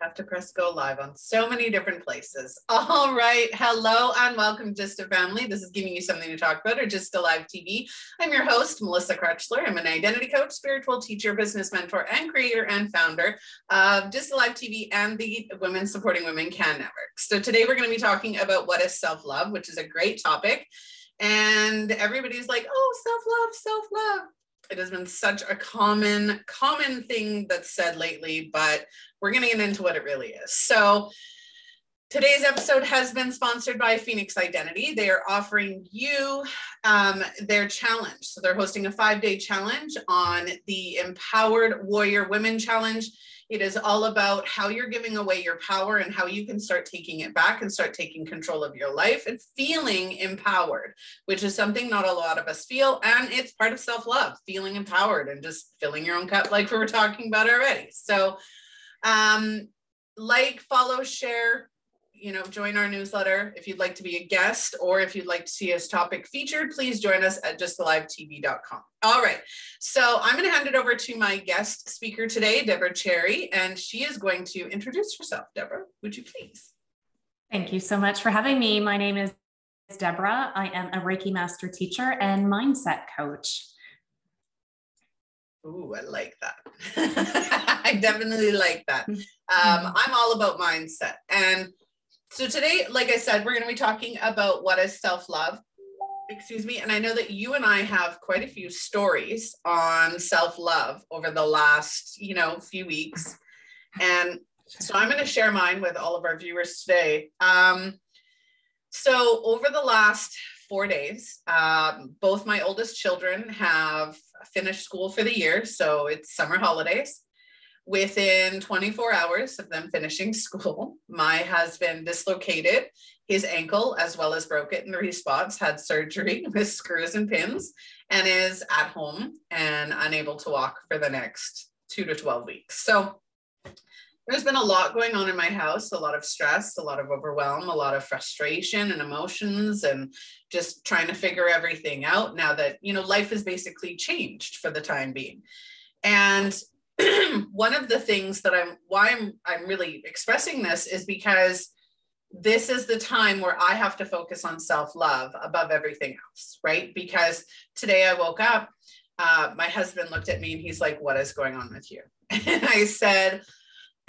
have to press go live on so many different places. All right. Hello and welcome to GYSTTA Family. This is giving you something to talk about or GYSTTA Live TV. I'm your host, Melissa Krechler. I'm an identity coach, spiritual teacher, business mentor, and creator and founder of GYSTTA Live TV and the Women Supporting Women Can Network. So today we're going to be talking about what is self-love, which is a great topic. And everybody's like, oh, self-love, self-love it has been such a common common thing that's said lately but we're going to get into what it really is. So today's episode has been sponsored by phoenix identity. They are offering you um, their challenge. So they're hosting a five day challenge on the empowered warrior women challenge it is all about how you're giving away your power and how you can start taking it back and start taking control of your life and feeling empowered, which is something not a lot of us feel. And it's part of self love, feeling empowered and just filling your own cup, like we were talking about already. So, um, like, follow, share, you know, join our newsletter. If you'd like to be a guest or if you'd like to see us topic featured, please join us at gysttalivetv.com. All right. So I'm going to hand it over to my guest speaker today, Deborah Cherrey, and she is going to introduce herself. Deborah, would you please? Thank you so much for having me. My name is Deborah. I am a Reiki master teacher and mindset coach. Ooh, I like that. I definitely like that. Um, I'm all about mindset. And so today, like I said, we're going to be talking about what is self-love. Excuse me. And I know that you and I have quite a few stories on self-love over the last, you know, few weeks. And so I'm going to share mine with all of our viewers today. Um, so over the last four days, um, both my oldest children have finished school for the year. So it's summer holidays. Within 24 hours of them finishing school, my husband dislocated his ankle as well as broke it in three spots, had surgery with screws and pins, and is at home and unable to walk for the next two to 12 weeks. So there's been a lot going on in my house a lot of stress a lot of overwhelm a lot of frustration and emotions and just trying to figure everything out now that you know life has basically changed for the time being and one of the things that I'm why I'm I'm really expressing this is because this is the time where I have to focus on self-love above everything else, right? Because today I woke up, uh, my husband looked at me and he's like, "What is going on with you?" And I said,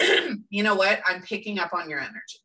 "You know what? I'm picking up on your energy."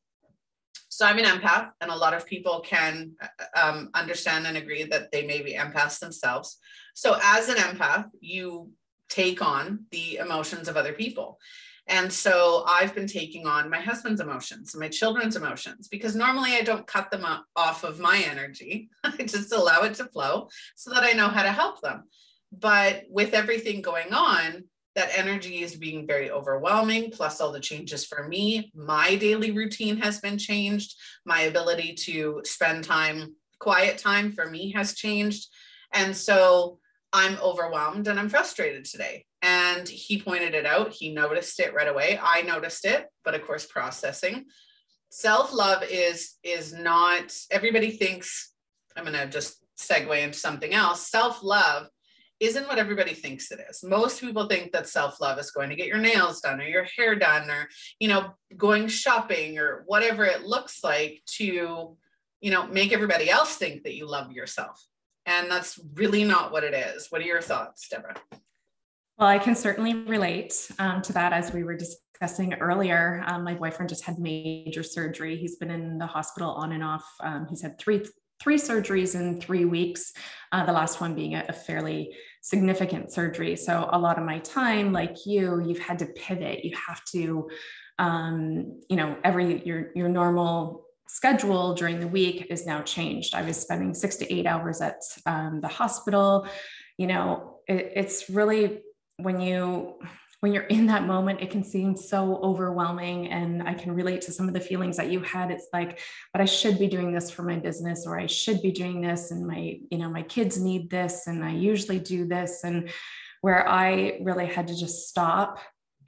So I'm an empath, and a lot of people can uh, um, understand and agree that they may be empaths themselves. So as an empath, you take on the emotions of other people. And so I've been taking on my husband's emotions, my children's emotions, because normally I don't cut them off of my energy. I just allow it to flow so that I know how to help them. But with everything going on, that energy is being very overwhelming, plus all the changes for me. My daily routine has been changed. My ability to spend time, quiet time for me has changed. And so I'm overwhelmed and I'm frustrated today. And he pointed it out. He noticed it right away. I noticed it, but of course, processing. Self-love is is not everybody thinks I'm gonna just segue into something else. Self-love isn't what everybody thinks it is. Most people think that self-love is going to get your nails done or your hair done or you know going shopping or whatever it looks like to you know make everybody else think that you love yourself and that's really not what it is. What are your thoughts, Deborah? Well, I can certainly relate um, to that as we were discussing earlier. Um, my boyfriend just had major surgery. He's been in the hospital on and off. Um, he's had three three surgeries in three weeks. Uh, the last one being a, a fairly significant surgery. So a lot of my time, like you, you've had to pivot. You have to, um, you know, every your your normal schedule during the week is now changed. I was spending six to eight hours at um, the hospital. You know, it, it's really when you when you're in that moment, it can seem so overwhelming. And I can relate to some of the feelings that you had. It's like, but I should be doing this for my business, or I should be doing this, and my, you know, my kids need this, and I usually do this. And where I really had to just stop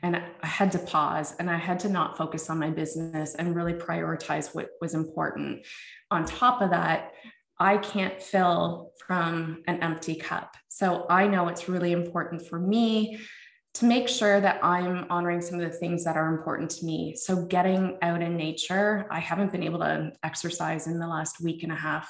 and I had to pause and I had to not focus on my business and really prioritize what was important. On top of that, I can't fill from an empty cup. So I know it's really important for me to make sure that I'm honoring some of the things that are important to me. So, getting out in nature, I haven't been able to exercise in the last week and a half.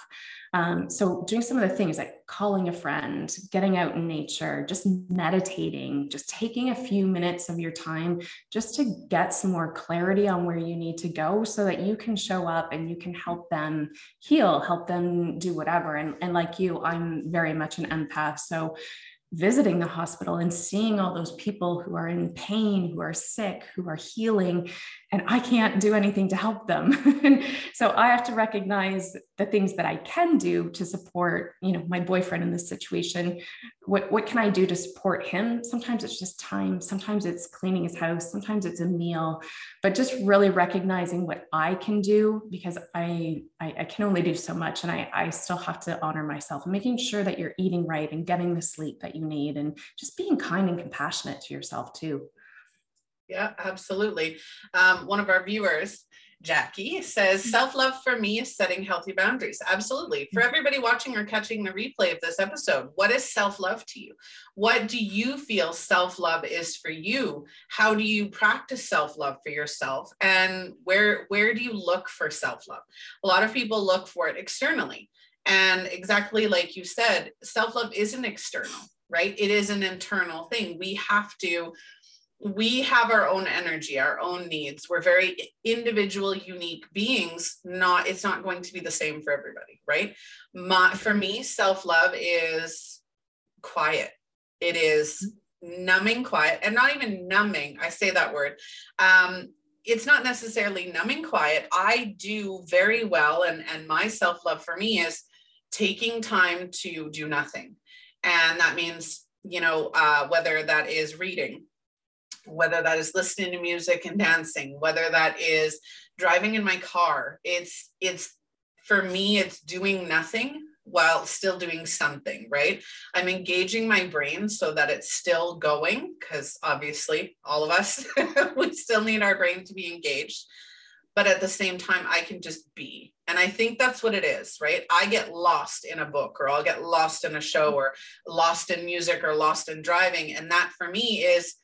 Um, so, doing some of the things like calling a friend, getting out in nature, just meditating, just taking a few minutes of your time just to get some more clarity on where you need to go so that you can show up and you can help them heal, help them do whatever. And, and like you, I'm very much an empath. So, visiting the hospital and seeing all those people who are in pain, who are sick, who are healing, and I can't do anything to help them. so I have to recognize the things that I can do to support, you know, my boyfriend in this situation. What what can I do to support him? Sometimes it's just time, sometimes it's cleaning his house, sometimes it's a meal, but just really recognizing what I can do because I I, I can only do so much and I, I still have to honor myself and making sure that you're eating right and getting the sleep that you need and just being kind and compassionate to yourself too. Yeah, absolutely. Um, one of our viewers, Jackie, says mm-hmm. self love for me is setting healthy boundaries. Absolutely. For mm-hmm. everybody watching or catching the replay of this episode, what is self love to you? What do you feel self love is for you? How do you practice self love for yourself? And where where do you look for self love? A lot of people look for it externally. And exactly like you said, self love isn't external, right? It is an internal thing. We have to we have our own energy our own needs. We're very individual unique beings. Not it's not going to be the same for everybody right? My for me self-love is quiet. It is numbing quiet and not even numbing i say that word. Um it's not necessarily numbing quiet. I do very well and and my self-love for me is taking time to do nothing and that means you know uh, whether that is reading whether that is listening to music and dancing, whether that is driving in my car. It's it's for me it's doing nothing while still doing something, right? I'm engaging my brain so that it's still going because obviously all of us we still need our brain to be engaged. But at the same time, I can just be. And I think that's what it is, right? I get lost in a book or I'll get lost in a show or lost in music or lost in driving. And that for me is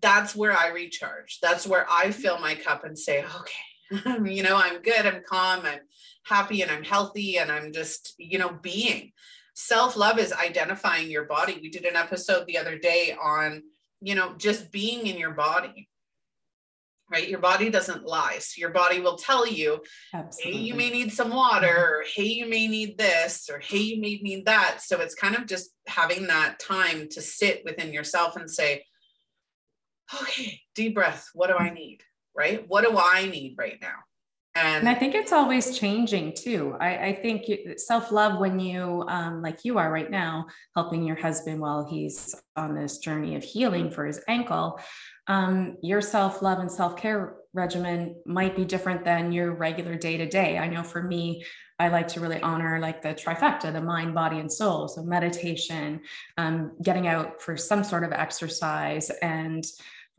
that's where I recharge. That's where I mm-hmm. fill my cup and say, okay, you know, I'm good, I'm calm, I'm happy, and I'm healthy, and I'm just, you know, being. Self love is identifying your body. We did an episode the other day on, you know, just being in your body. Right? Your body doesn't lie. So your body will tell you, Absolutely. hey, you may need some water, mm-hmm. or hey, you may need this, or hey, you may need that. So it's kind of just having that time to sit within yourself and say, okay, deep breath. What do I need? Right? What do I need right now? And, and I think it's always changing too. I, I think self love when you, um, like you are right now, helping your husband while he's on this journey of healing for his ankle. Um, your self love and self care regimen might be different than your regular day to day. I know for me, I like to really honor like the trifecta, the mind, body, and soul. So meditation, um, getting out for some sort of exercise, and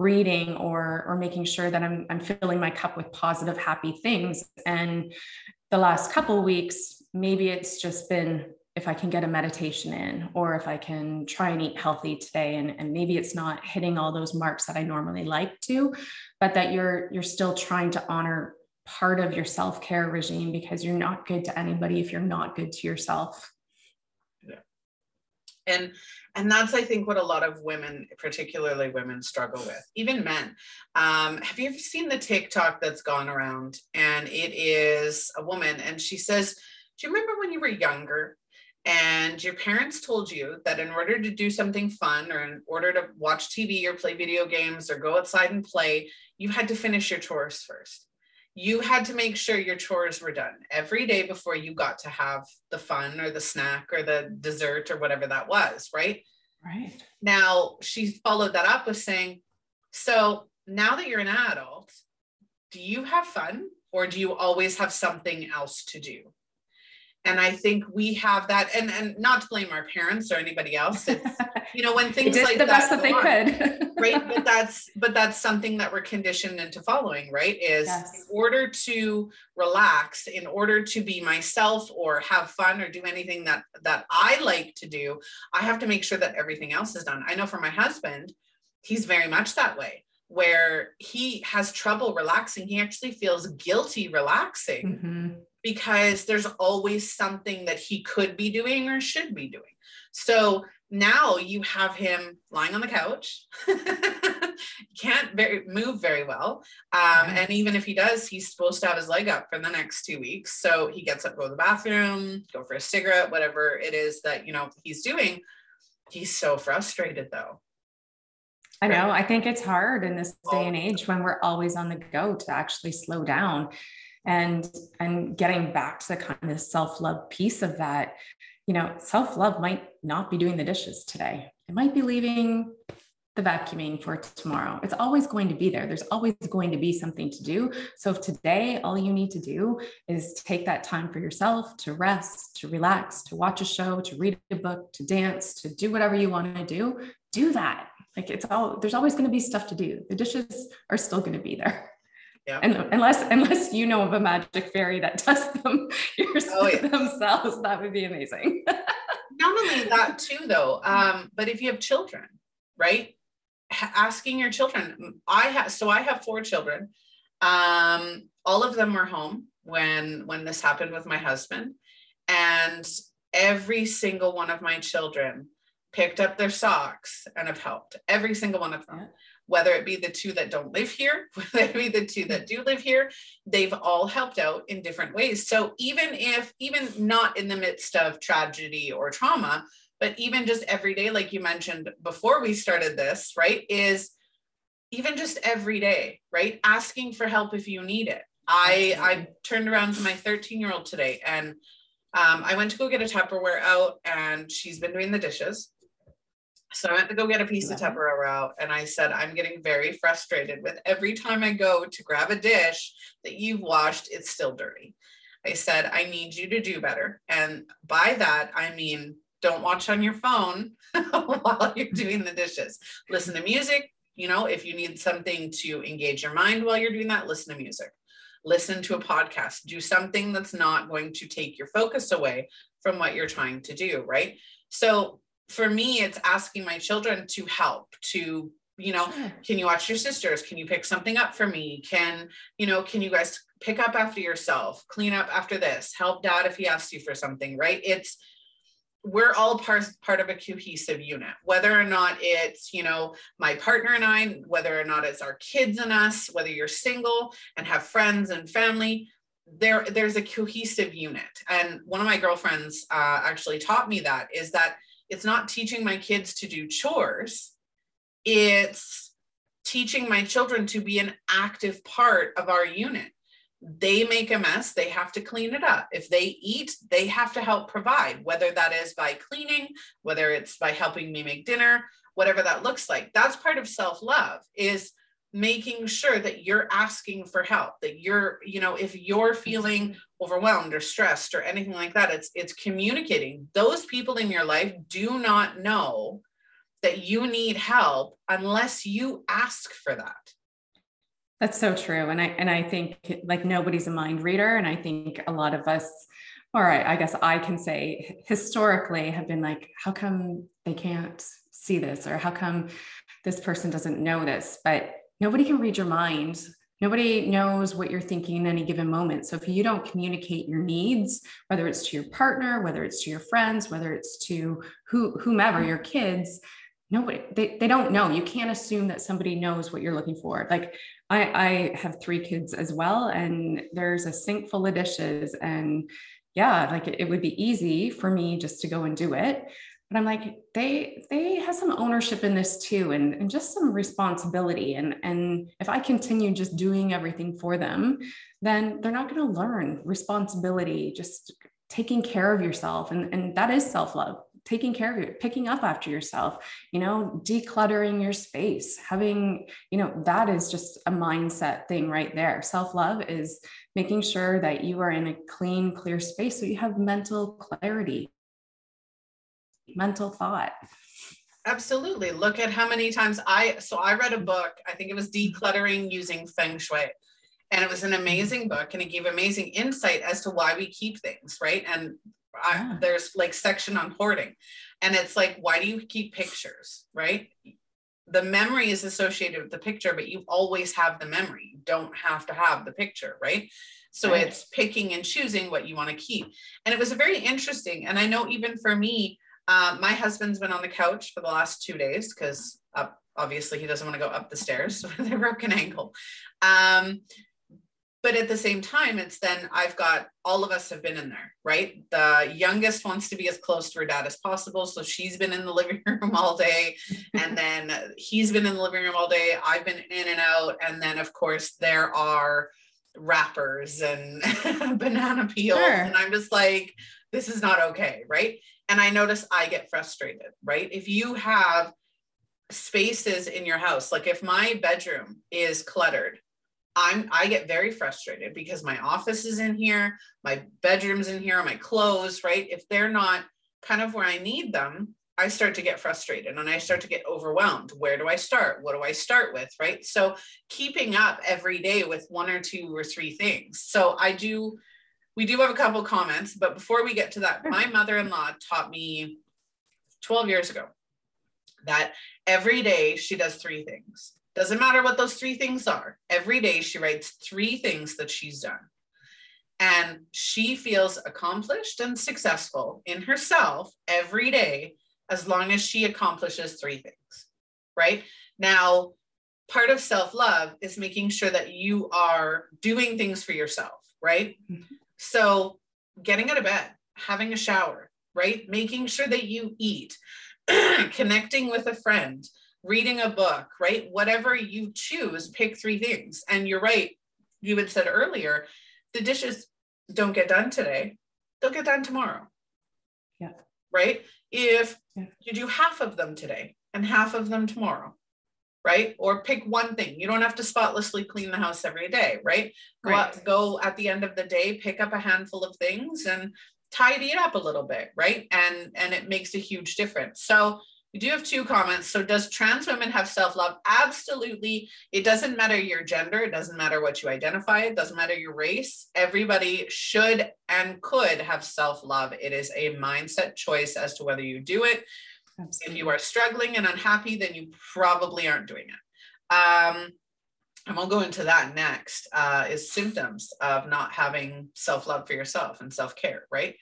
reading or or making sure that I'm I'm filling my cup with positive, happy things. And the last couple weeks, maybe it's just been if I can get a meditation in, or if I can try and eat healthy today, and, and maybe it's not hitting all those marks that I normally like to, but that you're you're still trying to honor part of your self-care regime because you're not good to anybody if you're not good to yourself and and that's i think what a lot of women particularly women struggle with even men. Um, have you ever seen the tiktok that's gone around? And it is a woman and she says do you remember when you were younger and your parents told you that in order to do something fun or in order to watch tv or play video games or go outside and play you had to finish your chores first you had to make sure your chores were done every day before you got to have the fun or the snack or the dessert or whatever that was, right? Right. Now she followed that up with saying, So now that you're an adult, do you have fun or do you always have something else to do? And i think we have that and and not to blame our parents or anybody else it's you know when things like the that best that they on, could right but that's but that's something that we're conditioned into following right is yes. in order to relax in order to be myself or have fun or do anything that that i like to do i have to make sure that everything else is done i know for my husband he's very much that way where he has trouble relaxing. He actually feels guilty relaxing mm-hmm. Because there's always something that he could be doing or should be doing. So now you have him lying on the couch can't very move very well. Um, and even if he does he's supposed to have his leg up for the next two weeks. So he gets up go to the bathroom go for a cigarette whatever it is that you know he's doing. He's so frustrated though. I know. I think it's hard in this day and age when we're always on the go to actually slow down and and getting back to the kind of self-love piece of that you know, self love might not be doing the dishes today. It might be leaving the vacuuming for tomorrow. It's always going to be there. There's always going to be something to do. So if today all you need to do is take that time for yourself to rest, to relax, to watch a show, to read a book, to dance, to do whatever you want to do, do that. Like it's all there's always going to be stuff to do. The dishes are still going to be there. Yeah. And unless unless you know of a magic fairy that does them oh, yeah. themselves, that would be amazing. Not only that too, though, um, but if you have children, right? asking your children. I have so I have four children. Um, all of them were home when when this happened with my husband, and every single one of my children picked up their socks and have helped. Every single one of them. Yeah whether it be the two that don't live here, whether it be the two that do live here, they've all helped out in different ways. So even if, even not in the midst of tragedy or trauma, but even just every day, like you mentioned before we started this, right, is even just every day, right? Asking for help if you need it. I I turned around to my 13 year old today and um, I went to go get a Tupperware out and she's been doing the dishes. So I went to go get a piece yeah. of Tupperware out and I said, I'm getting very frustrated with every time I go to grab a dish that you've washed, it's still dirty. I said, I need you to do better. And by that, I mean, don't watch on your phone while you're doing the dishes. Listen to music. You know, if you need something to engage your mind while you're doing that, listen to music. Listen to a podcast. Do something that's not going to take your focus away from what you're trying to do, right? So for me it's asking my children to help to you know sure. can you watch your sisters? Can you pick something up for me? Can you know can you guys pick up after yourself? Clean up after this? Help dad if he asks you for something right? It's we're all part part of a cohesive unit. Whether or not it's you know my partner and i whether or not it's our kids and us whether you're single and have friends and family there there's a cohesive unit. And one of my girlfriends uh, actually taught me that is that it's not teaching my kids to do chores. It's teaching my children to be an active part of our unit. They make a mess they have to clean it up. If they eat they have to help provide whether that is by cleaning whether it's by helping me make dinner whatever that looks like. That's part of self-love is making sure that you're asking for help that you're you know if you're feeling overwhelmed or stressed or anything like that it's it's communicating. Those people in your life do not know that you need help unless you ask for that. That's so true and i and i think like nobody's a mind reader and i think a lot of us all right i guess i can say historically have been like how come they can't see this or how come this person doesn't know this? But nobody can read your mind. Nobody knows what you're thinking in any given moment. So if you don't communicate your needs, whether it's to your partner, whether it's to your friends, whether it's to who, whomever, your kids, nobody they, they don't know. You can't assume that somebody knows what you're looking for. Like I, I have three kids as well, and there's a sink full of dishes. And yeah, like it, it would be easy for me just to go and do it but i'm like they they have some ownership in this too and, and just some responsibility. And and if i continue just doing everything for them then they're not going to learn responsibility just taking care of yourself. And and that is self-love taking care of you picking up after yourself you know decluttering your space having you know that is just a mindset thing right there. Self-love is making sure that you are in a clean clear space so you have mental clarity mental thought. Absolutely. Look at how many times I so I read a book, I think it was decluttering using feng shui. And it was an amazing book and it gave amazing insight as to why we keep things, right? And I, yeah. there's like section on hoarding. And it's like why do you keep pictures, right? the memory is associated with the picture, but you always have the memory. You don't have to have the picture, right? So right. it's picking and choosing what you want to keep. And it was a very interesting. And I know even for me, uh, my husband's been on the couch for the last two days because obviously he doesn't want to go up the stairs with a broken ankle. Um, but at the same time, it's then I've got all of us have been in there, right? The youngest wants to be as close to her dad as possible. So she's been in the living room all day. And then he's been in the living room all day. I've been in and out. And then, of course, there are wrappers and banana peels. Sure. And I'm just like, this is not okay, right? And I notice I get frustrated, right? If you have spaces in your house, like if my bedroom is cluttered, I'm I get very frustrated because my office is in here, my bedroom's in here, my clothes, right? If they're not kind of where I need them, I start to get frustrated and I start to get overwhelmed. Where do I start? What do I start with? Right. So keeping up every day with one or two or three things. So I do, we do have a couple comments, but before we get to that, my mother in law taught me 12 years ago that every day she does three things. Doesn't matter what those three things are. Every day she writes three things that she's done. And she feels accomplished and successful in herself every day as long as she accomplishes three things, right? Now, part of self love is making sure that you are doing things for yourself, right? Mm-hmm. So, getting out of bed, having a shower, right? Making sure that you eat, connecting with a friend, reading a book, right? Whatever you choose, pick three things. And you're right. You had said earlier, the dishes don't get done today, they'll get done tomorrow. Yeah. Right? If yeah. you do half of them today and half of them tomorrow, right? Or pick one thing. You don't have to spotlessly clean the house every day, right? Go, right. Out, go at the end of the day, pick up a handful of things and tidy it up a little bit, right? And and it makes a huge difference. So we do have two comments. So, does trans women have self love? Absolutely. It doesn't matter your gender. It doesn't matter what you identify. It doesn't matter your race. Everybody should and could have self love. It is a mindset choice as to whether you do it. Absolutely. If you are struggling and unhappy, then you probably aren't doing it. Um, and we'll go into that next uh, is symptoms of not having self love for yourself and self care, right?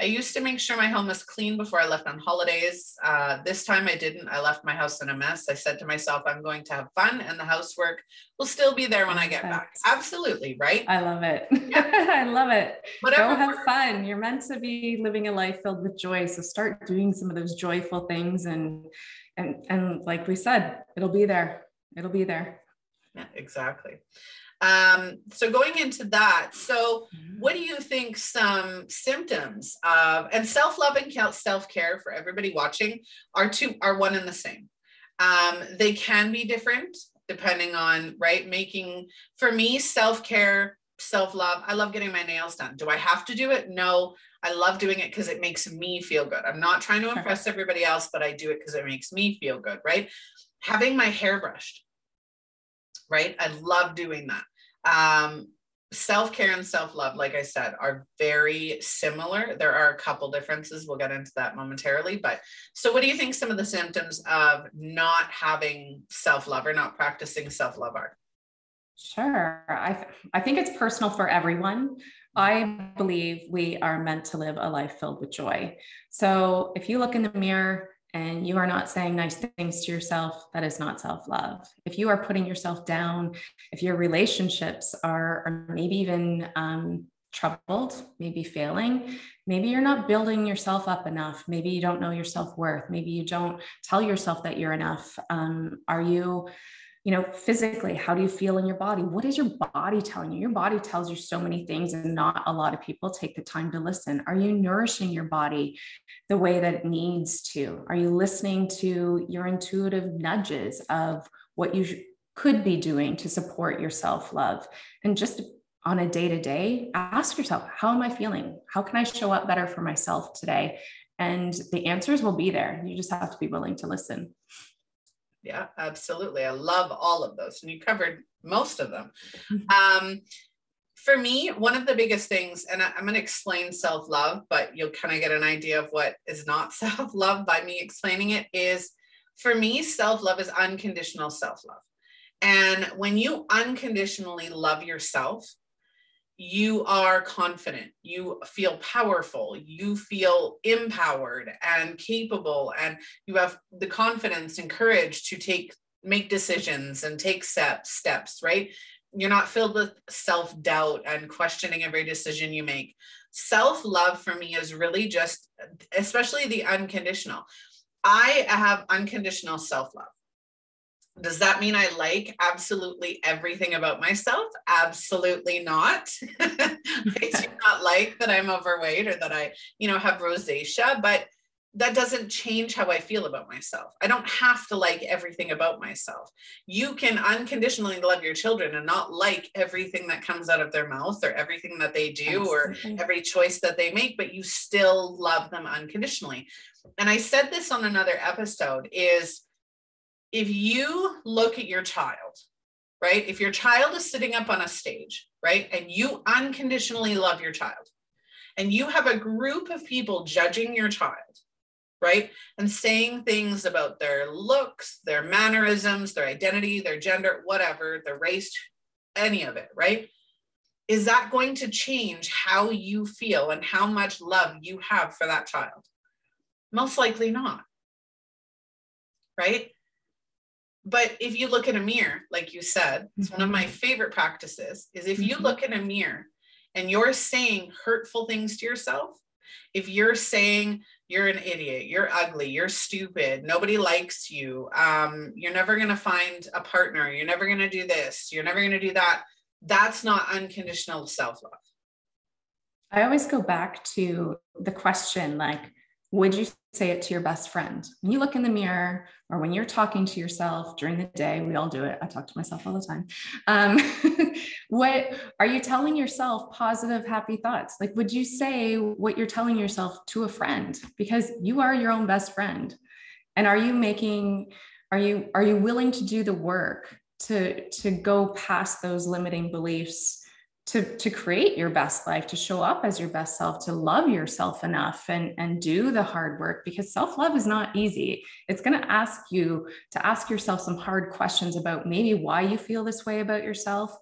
I used to make sure my home was clean before I left on holidays. Uh, this time I didn't. I left my house in a mess. I said to myself, I'm going to have fun and the housework will still be there when I get back. Absolutely, right? I love it. I love it. Whatever Go have fun. You're meant to be living a life filled with joy. So start doing some of those joyful things and and and like we said, it'll be there. It'll be there. Yeah, exactly. Um, so going into that, so mm-hmm. what do you think some symptoms of and self-love and self-care for everybody watching are two are one and the same. Um, they can be different depending on right making for me self-care self-love i love getting my nails done. Do i have to do it? No. I love doing it because it makes me feel good. I'm not trying to impress everybody else but i do it because it makes me feel good right? Having my hair brushed right? I love doing that um, self care and self love, like I said, are very similar. There are a couple differences. We'll get into that momentarily. But so, what do you think some of the symptoms of not having self love or not practicing self love are? Sure. I, I think it's personal for everyone. I believe we are meant to live a life filled with joy. So if you look in the mirror and you are not saying nice things to yourself, that is not self love. If you are putting yourself down, if your relationships are, are maybe even um, troubled, maybe failing, maybe you're not building yourself up enough. Maybe you don't know your self worth. Maybe you don't tell yourself that you're enough. Um, are you you know, physically, how do you feel in your body? What is your body telling you? Your body tells you so many things, and not a lot of people take the time to listen. Are you nourishing your body the way that it needs to? Are you listening to your intuitive nudges of what you could be doing to support your self love? And just on a day to day, ask yourself, how am I feeling? How can I show up better for myself today? And the answers will be there. You just have to be willing to listen. Yeah, absolutely. I love all of those. And you covered most of them. Mm-hmm. Um, for me, one of the biggest things, and I, am going to explain self love, but you'll kind of get an idea of what is not self love by me explaining it, is For me, self love is unconditional self love. And when you unconditionally love yourself, you are confident, you feel powerful, you feel empowered and capable, and you have the confidence and courage to take make decisions and take steps steps right? You're not filled with self-doubt and questioning every decision you make. Self-love for me is really just especially the unconditional. I have unconditional self-love does that mean I like absolutely everything about myself? Absolutely not. I do not like that I'm overweight or that I, you know, have rosacea, but that doesn't change how I feel about myself. I don't have to like everything about myself. You can unconditionally love your children and not like everything that comes out of their mouth or everything that they do Absolutely. or every choice that they make, but you still love them unconditionally. And I said this on another episode is if you look at your child, right? If your child is sitting up on a stage, right? And you unconditionally love your child, and you have a group of people judging your child, right? And saying things about their looks, their mannerisms, their identity, their gender, whatever, their race, any of it, right? Is that going to change how you feel and how much love you have for that child? Most likely not. Right? But if you look in a mirror like you said it's one of my mm-hmm. favorite practices is if you mm-hmm. look in a mirror and you're saying hurtful things to yourself if you're saying you're an idiot you're ugly you're stupid nobody likes you um, you're never going to find a partner you're never going to do this you're never going to do that that's not unconditional self-love i always go back to the question like would you say it to your best friend? When you look in the mirror or when you're talking to yourself during the day, we all do it. I talk to myself all the time. Um, what are you telling yourself positive, happy thoughts? Like, would you say what you're telling yourself to a friend? Because you are your own best friend. And are you making, are you, are you willing to do the work to, to go past those limiting beliefs to, to create your best life, to show up as your best self, to love yourself enough and, and do the hard work because self love is not easy. It's going to ask you to ask yourself some hard questions about maybe why you feel this way about yourself.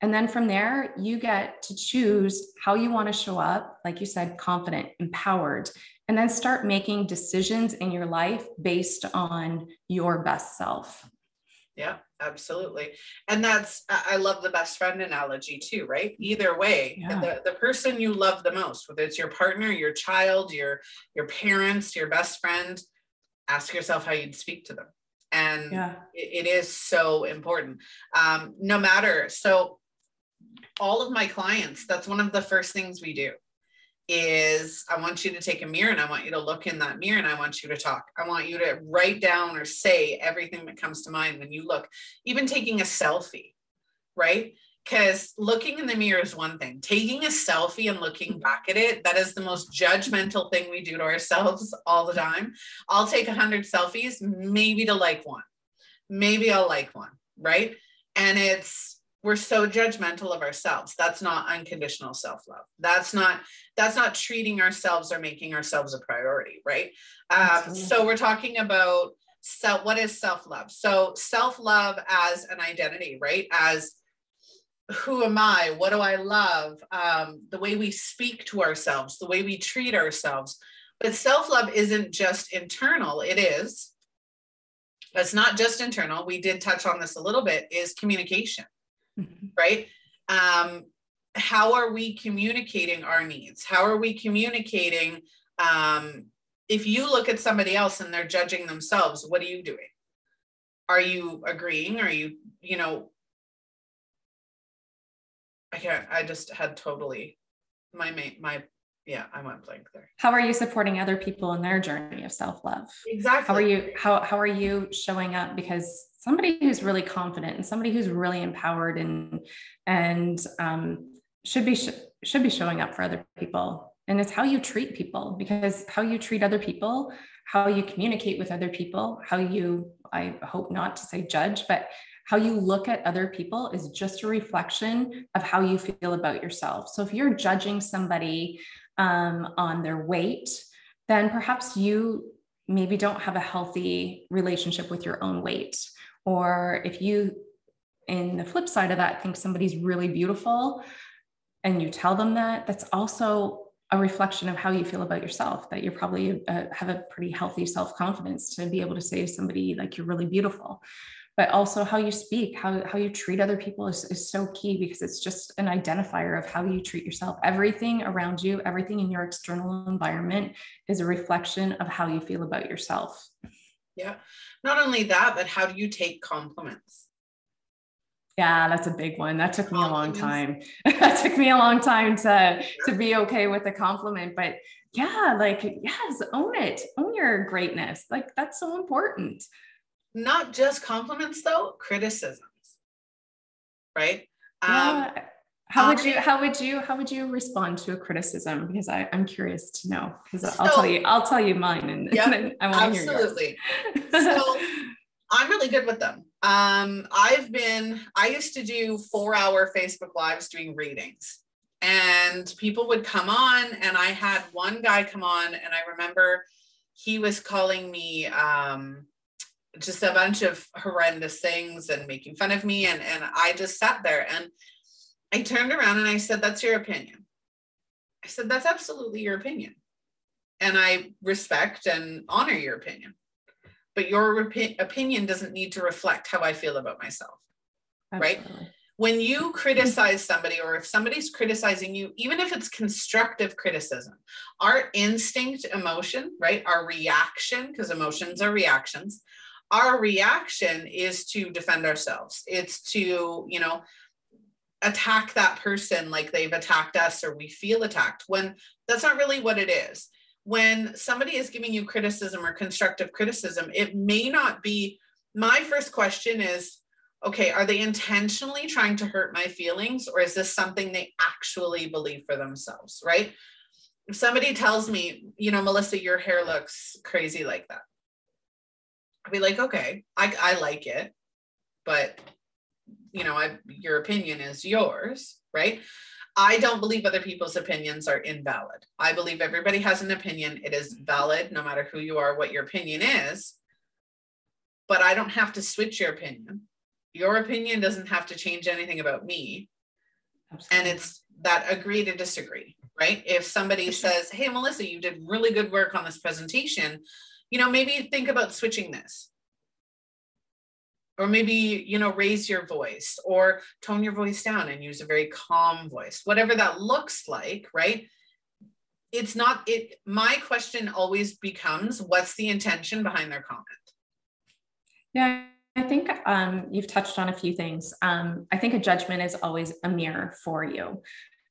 And then from there, you get to choose how you want to show up, like you said, confident, empowered, and then start making decisions in your life based on your best self. Yeah, absolutely. And that's, I love the best friend analogy too, right? Either way, yeah. the, the person you love the most, whether it's your partner, your child, your, your parents, your best friend, ask yourself how you'd speak to them. And yeah. it, it is so important. Um, no matter, so all of my clients, that's one of the first things we do is I want you to take a mirror and I want you to look in that mirror and I want you to talk. I want you to write down or say everything that comes to mind when you look, even taking a selfie, right? Because looking in the mirror is one thing. Taking a selfie and looking back at it, that is the most judgmental thing we do to ourselves all the time. I'll take a hundred selfies, maybe to like one. Maybe I'll like one, right? And it's we're so judgmental of ourselves. That's not unconditional self-love. That's not that's not treating ourselves or making ourselves a priority right? Um, so we're talking about self what is self-love? So self-love as an identity right? As who am i? What do i love? Um, the way we speak to ourselves the way we treat ourselves. But self-love isn't just internal. It is. It's not just internal. We did touch on this a little bit is communication mm-hmm. right? Um, how are we communicating our needs? How are we communicating? Um, if you look at somebody else and they're judging themselves, what are you doing? Are you agreeing? Are you, you know, I can't, I just had totally my, my yeah I'm on blank there. How are you supporting other people in their journey of self-love? Exactly how are you how, how are you showing up? Because somebody who's really confident and somebody who's really empowered and and um, should be sh- should be showing up for other people. And it's how you treat people because how you treat other people how you communicate with other people how you i hope not to say judge but how you look at other people is just a reflection of how you feel about yourself. So if you're judging somebody um, on their weight, then perhaps you maybe don't have a healthy relationship with your own weight. Or if you in the flip side of that think somebody's really beautiful and you tell them that that's also a reflection of how you feel about yourself that you probably uh, have a pretty healthy self-confidence to be able to say to somebody like you're really beautiful but also how you speak how, how you treat other people is, is so key because it's just an identifier of how you treat yourself everything around you everything in your external environment is a reflection of how you feel about yourself yeah not only that but how do you take compliments yeah, that's a big one. That took me a long time. that took me a long time to to be okay with a compliment, but yeah, like yes, own it. Own your greatness. Like that's so important. Not just compliments though, criticisms. Right? Yeah. Um, how would you how would you how would you respond to a criticism because I, i'm curious to know because i'll tell you i'll tell you mine and, yep, and i want to hear yours absolutely so i'm really good with them um, I've been, I used to do four hour Facebook Lives doing readings, and people would come on. And I had one guy come on, and I remember he was calling me um, just a bunch of horrendous things and making fun of me. And, and I just sat there and I turned around and I said, That's your opinion. I said, That's absolutely your opinion. And I respect and honor your opinion but your opi- opinion doesn't need to reflect how I feel about myself. Absolutely. Right. When you criticize somebody, or if somebody's criticizing you, even if it's constructive criticism, our instinct emotion, right? Our reaction, because emotions are reactions, our reaction is to defend ourselves. It's to, you know, attack that person like they've attacked us or we feel attacked when that's not really what it is when somebody is giving you criticism or constructive criticism, it may not be. My first question is okay, are they intentionally trying to hurt my feelings or is this something they actually believe for themselves, right? If somebody tells me, you know, Melissa, your hair looks crazy like that, I'd be like, okay, I, I like it, but you know, I, your opinion is yours, right? I don't believe other people's opinions are invalid. I believe everybody has an opinion. It is valid no matter who you are, what your opinion is. But I don't have to switch your opinion. Your opinion doesn't have to change anything about me. Absolutely. And it's that agree to disagree, right? If somebody says, Hey, Melissa, you did really good work on this presentation, you know, maybe think about switching this. Or maybe you know raise your voice or tone your voice down and use a very calm voice whatever that looks like right? It's not it my question always becomes what's the intention behind their comment? Yeah i think um, you've touched on a few things. Um, i think a judgment is always a mirror for you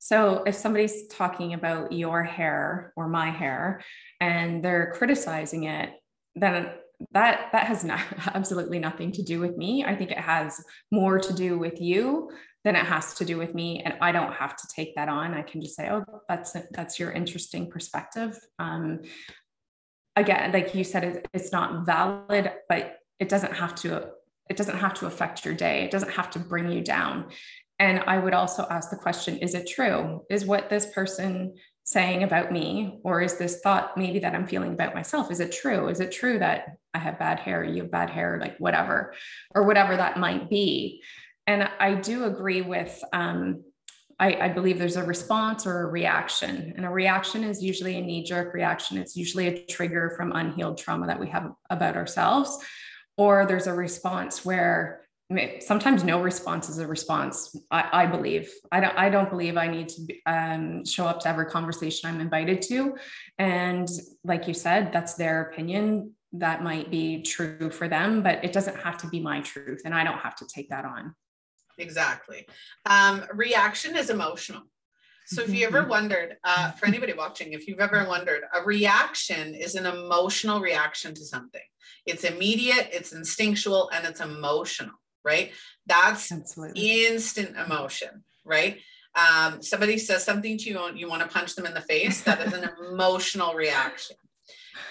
so if somebody's talking about your hair or my hair and they're criticizing it then that that has not, absolutely nothing to do with me. I think it has more to do with you than it has to do with me and i don't have to take that on. I can just say oh that's that's your interesting perspective. Um, again like you said it, it's not valid but it doesn't have to it doesn't have to affect your day. It doesn't have to bring you down and i would also ask the question is it true? Is what this person saying about me or is this thought maybe that i'm feeling about myself is it true? Is it true that i have bad hair you have bad hair like whatever or whatever that might be? And i do agree with um, I, I believe there's a response or a reaction. And a reaction is usually a knee-jerk reaction. It's usually a trigger from unhealed trauma that we have about ourselves. Or there's a response where sometimes no response is a response I, I, believe. I don't i don't believe i need to be, um, show up to every conversation i'm invited to. And like you said that's their opinion. That might be true for them but it doesn't have to be my truth and i don't have to take that on. Exactly. Um, reaction is emotional. So if you ever wondered uh, for anybody watching if you've ever wondered a reaction is an emotional reaction to something. It's immediate it's instinctual and it's emotional right? That's Absolutely. instant emotion, right? Um, somebody says something to you and you want to punch them in the face, that is an emotional reaction.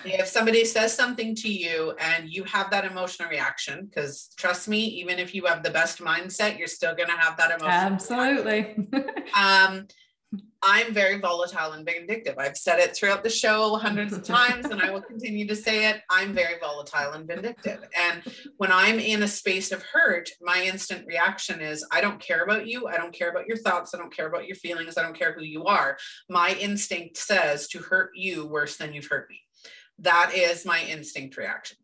If somebody says something to you and you have that emotional reaction, because trust me, even if you have the best mindset, you're still going to have that emotion. Absolutely. um, I'm very volatile and vindictive. I've said it throughout the show hundreds of times, and I will continue to say it. I'm very volatile and vindictive. And when I'm in a space of hurt, my instant reaction is I don't care about you. I don't care about your thoughts. I don't care about your feelings. I don't care who you are. My instinct says to hurt you worse than you've hurt me. That is my instinct reaction.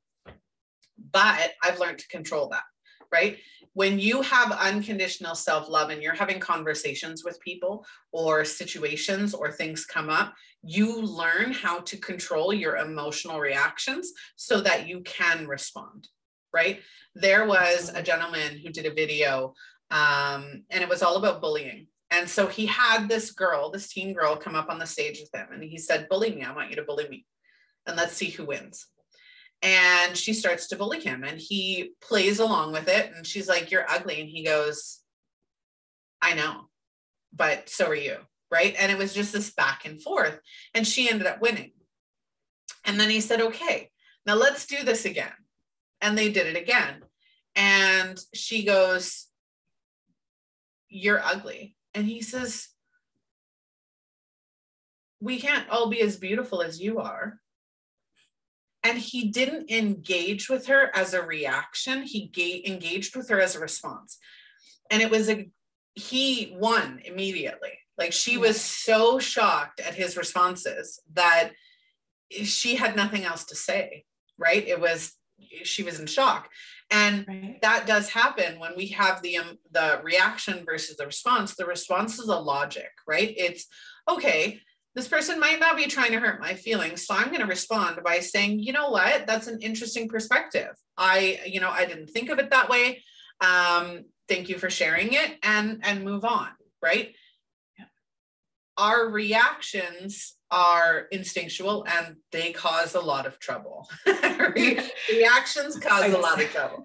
But I've learned to control that, right? when you have unconditional self love and you're having conversations with people or situations or things come up, you learn how to control your emotional reactions so that you can respond, right? There was a gentleman who did a video um, and it was all about bullying. And so he had this girl, this teen girl, come up on the stage with him and he said, Bully me. I want you to bully me. And let's see who wins and she starts to bully him and he plays along with it and she's like you're ugly and he goes i know but so are you right? And it was just this back and forth and she ended up winning. And then he said okay now let's do this again and they did it again. And she goes you're ugly and he says we can't all be as beautiful as you are and he didn't engage with her as a reaction. He ga- engaged with her as a response. And it was a he won immediately. Like she was so shocked at his responses that she had nothing else to say right? It was she was in shock. And right. that does happen when we have the um, the reaction versus the response. The response is a logic right? It's okay this person might not be trying to hurt my feelings so i'm going to respond by saying you know what? That's an interesting perspective. I you know i didn't think of it that way. Um, thank you for sharing it and and move on right? Yeah. our reactions are instinctual and they cause a lot of trouble. Reactions cause a lot of trouble.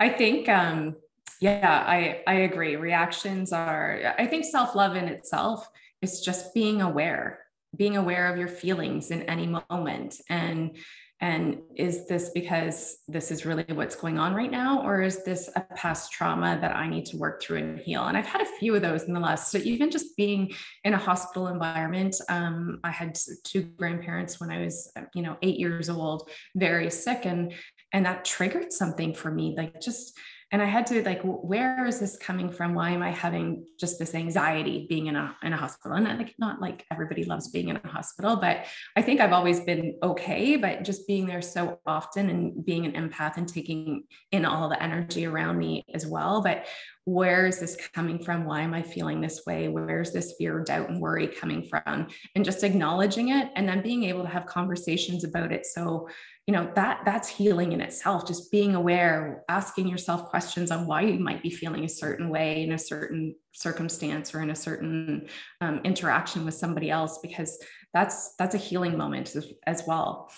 I think um yeah i i agree. Reactions are i think self-love in itself it's just being aware being aware of your feelings in any moment. And and is this because this is really what's going on right now or is this a past trauma that i need to work through and heal? And i've had a few of those in the last so even just being in a hospital environment um, i had two grandparents when i was you know eight years old very sick and and that triggered something for me like just and i had to like where is this coming from? Why am i having just this anxiety being in a in a hospital? And like not like everybody loves being in a hospital but i think i've always been okay but just being there so often and being an empath and taking in all the energy around me as well but where is this coming from? Why am i feeling this way? Where's this fear doubt and worry coming from? And just acknowledging it and then being able to have conversations about it so you know that that's healing in itself just being aware asking yourself questions on why you might be feeling a certain way in a certain circumstance or in a certain um, interaction with somebody else because that's that's a healing moment as, as well.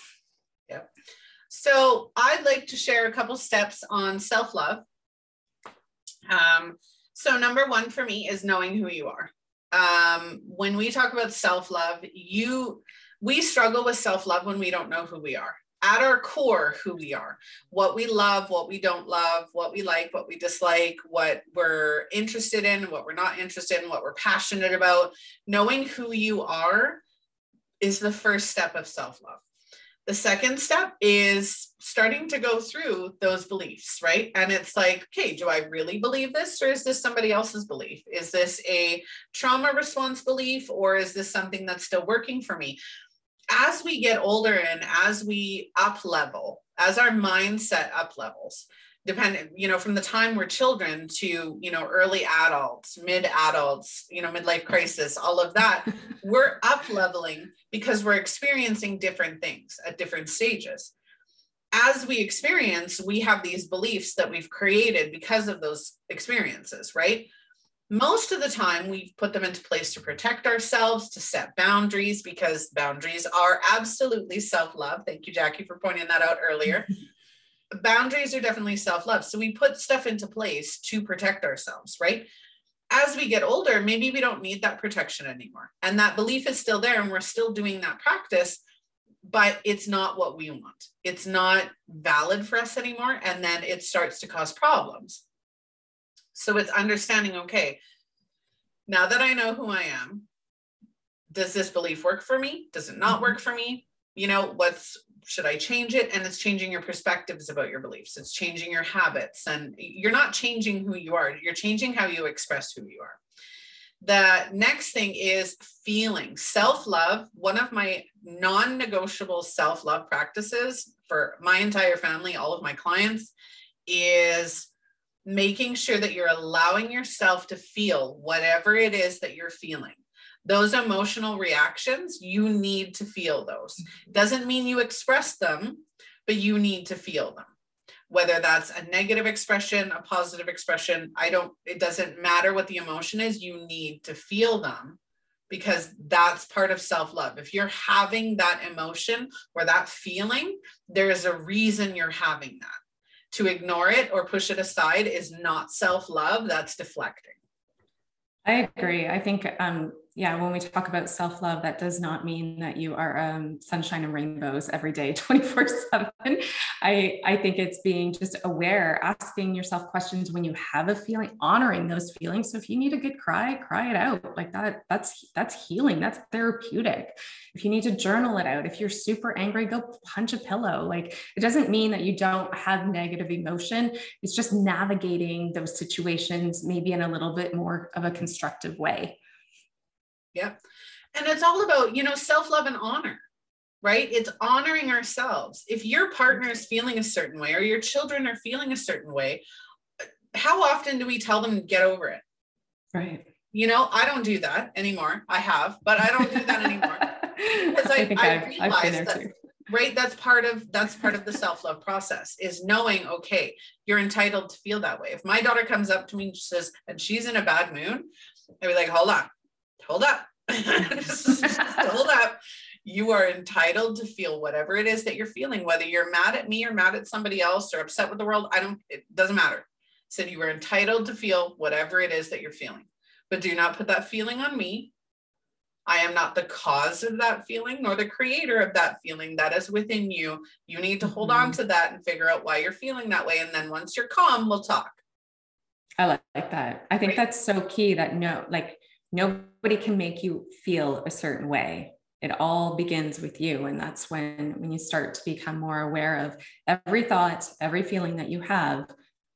Yeah so i'd like to share a couple steps on self-love. Um, so number one for me is knowing who you are. Um, when we talk about self-love you we struggle with self-love when we don't know who we are at our core who we are what we love what we don't love what we like what we dislike what we're interested in what we're not interested in what we're passionate about. Knowing who you are is the first step of self-love. The second step is starting to go through those beliefs right? And it's like okay do i really believe this or is this somebody else's belief? Is this a trauma response belief or is this something that's still working for me as we get older and as we up level, as our mindset up levels, depending, you know, from the time we're children to, you know, early adults, mid adults, you know, midlife crisis, all of that, we're up leveling because we're experiencing different things at different stages. As we experience, we have these beliefs that we've created because of those experiences, right? Most of the time we've put them into place to protect ourselves to set boundaries because boundaries are absolutely self-love. Thank you jackie for pointing that out earlier. Boundaries are definitely self-love. So we put stuff into place to protect ourselves right? As we get older maybe we don't need that protection anymore. And that belief is still there and we're still doing that practice but it's not what we want. It's not valid for us anymore and then it starts to cause problems so it's understanding, okay, now that I know who I am, does this belief work for me? Does it not mm-hmm. work for me? You know, what's should I change it? And it's changing your perspectives about your beliefs. It's changing your habits. And you're not changing who you are, you're changing how you express who you are. The next thing is feeling self love. One of my non negotiable self love practices for my entire family, all of my clients, is making sure that you're allowing yourself to feel whatever it is that you're feeling. Those emotional reactions you need to feel those. Mm-hmm. Doesn't mean you express them but you need to feel them. Whether that's a negative expression a positive expression i don't it doesn't matter what the emotion is you need to feel them because that's part of self-love. If you're having that emotion or that feeling there's a reason you're having that to ignore it or push it aside is not self-love that's deflecting. I agree. I think um, yeah, when we talk about self love, that does not mean that you are um, sunshine and rainbows every day, 24 7. I, I think it's being just aware, asking yourself questions when you have a feeling, honoring those feelings. So if you need a good cry, cry it out like that. That's that's healing. That's therapeutic. If you need to journal it out, if you're super angry, go punch a pillow. Like it doesn't mean that you don't have negative emotion. It's just navigating those situations maybe in a little bit more of a constructive way. Yeah. And it's all about, you know, self love and honor, right? It's honoring ourselves. If your partner is feeling a certain way or your children are feeling a certain way, how often do we tell them get over it? Right. You know, I don't do that anymore. I have, but I don't do that anymore. Because I, I, I realize that, too. right, that's part of that's part of the self-love process is knowing, okay, you're entitled to feel that way. If my daughter comes up to me and says, and she's in a bad mood, I'd be like, hold on, hold up. hold up. You are entitled to feel whatever it is that you're feeling, whether you're mad at me or mad at somebody else or upset with the world. I don't, it doesn't matter. Said you are entitled to feel whatever it is that you're feeling, but do not put that feeling on me. I am not the cause of that feeling nor the creator of that feeling that is within you. You need to hold mm-hmm. on to that and figure out why you're feeling that way. And then once you're calm, we'll talk. I like that. I think right. that's so key that no, like nobody can make you feel a certain way. It all begins with you and that's when when you start to become more aware of every thought every feeling that you have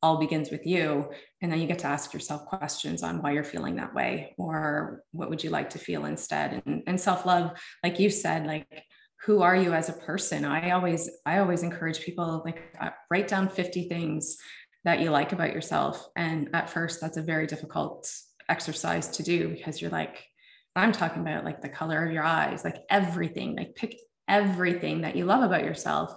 all begins with you. And then you get to ask yourself questions on why you're feeling that way or what would you like to feel instead? And, and self-love like you said like who are you as a person? I always i always encourage people like uh, write down 50 things that you like about yourself. And at first that's a very difficult exercise to do because you're like, I'm talking about like the color of your eyes, like everything, like pick everything that you love about yourself.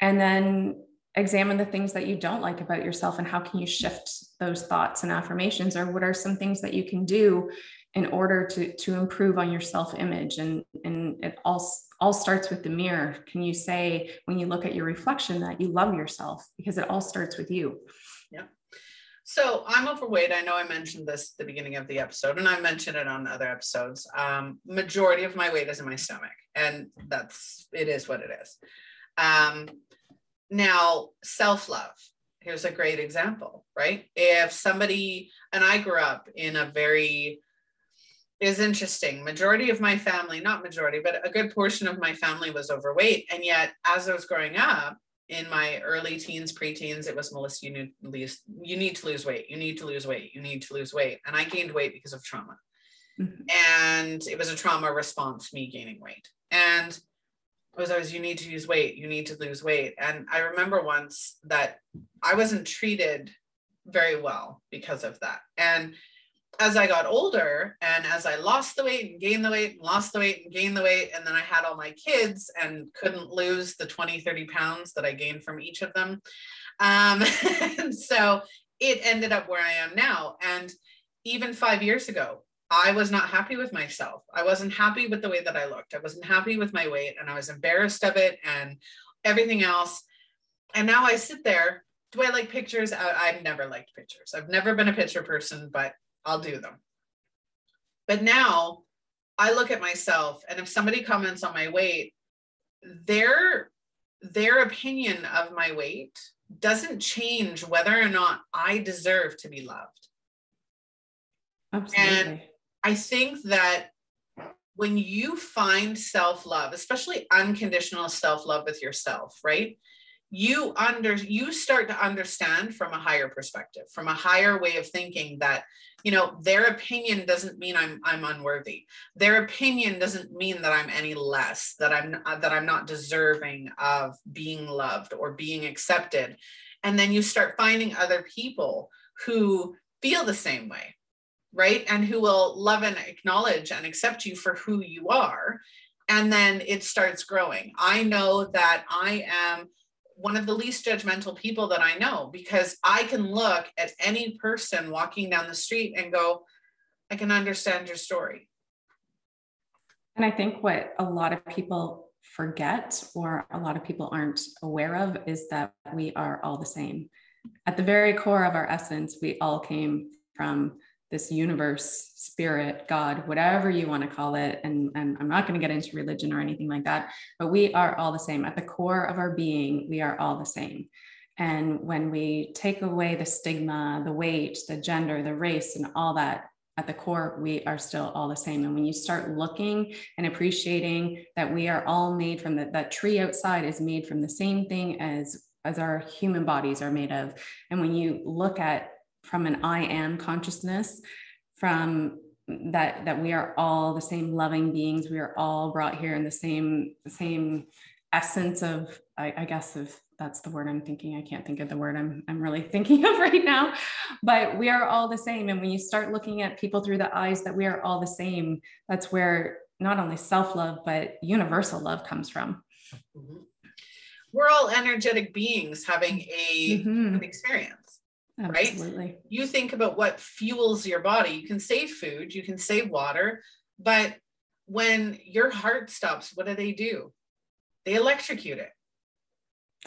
And then examine the things that you don't like about yourself and how can you shift those thoughts and affirmations or what are some things that you can do in order to to improve on your self image and and it all all starts with the mirror. Can you say when you look at your reflection that you love yourself? Because it all starts with you so I'm overweight. I know I mentioned this at the beginning of the episode, and I mentioned it on other episodes. Um, majority of my weight is in my stomach, and that's it is what it is. Um, now, self-love. Here's a great example, right? If somebody and I grew up in a very is interesting. Majority of my family, not majority, but a good portion of my family was overweight. And yet, as I was growing up, in my early teens, preteens, it was Melissa, you need, lose, you need to lose weight. You need to lose weight. You need to lose weight. And I gained weight because of trauma. Mm-hmm. And it was a trauma response, me gaining weight. And it was always, you need to lose weight. You need to lose weight. And I remember once that I wasn't treated very well because of that. And as I got older and as I lost the weight and gained the weight and lost the weight and gained the weight, and then I had all my kids and couldn't lose the 20, 30 pounds that I gained from each of them. Um, so it ended up where I am now. And even five years ago, I was not happy with myself. I wasn't happy with the way that I looked. I wasn't happy with my weight and I was embarrassed of it and everything else. And now I sit there. Do I like pictures? I, I've never liked pictures. I've never been a picture person, but I'll do them. But now I look at myself and if somebody comments on my weight, their their opinion of my weight doesn't change whether or not I deserve to be loved. Absolutely. And I think that when you find self love, especially unconditional self love with yourself, right? You under you start to understand from a higher perspective, from a higher way of thinking that you know their opinion doesn't mean I'm I'm unworthy. Their opinion doesn't mean that I'm any less, that I'm uh, that I'm not deserving of being loved or being accepted. And then you start finding other people who feel the same way right? And who will love and acknowledge and accept you for who you are. And then it starts growing. I know that I am one of the least judgmental people that I know because I can look at any person walking down the street and go, I can understand your story. And I think what a lot of people forget or a lot of people aren't aware of is that we are all the same. At the very core of our essence, we all came from this universe, spirit, God, whatever you want to call it. And, and I'm not going to get into religion or anything like that, but we are all the same. At the core of our being, we are all the same. And when we take away the stigma, the weight, the gender, the race, and all that, at the core, we are still all the same. And when you start looking and appreciating that we are all made from the, that tree outside is made from the same thing as as our human bodies are made of. And when you look at from an I am consciousness, from that that we are all the same loving beings. We are all brought here in the same same essence of I, I guess of that's the word I'm thinking. I can't think of the word I'm, I'm really thinking of right now, but we are all the same. And when you start looking at people through the eyes that we are all the same, that's where not only self love, but universal love comes from. Mm-hmm. We're all energetic beings having a, mm-hmm. an experience. Absolutely. right? You think about what fuels your body. You can save food, you can save water, but when your heart stops, what do they do? They electrocute it.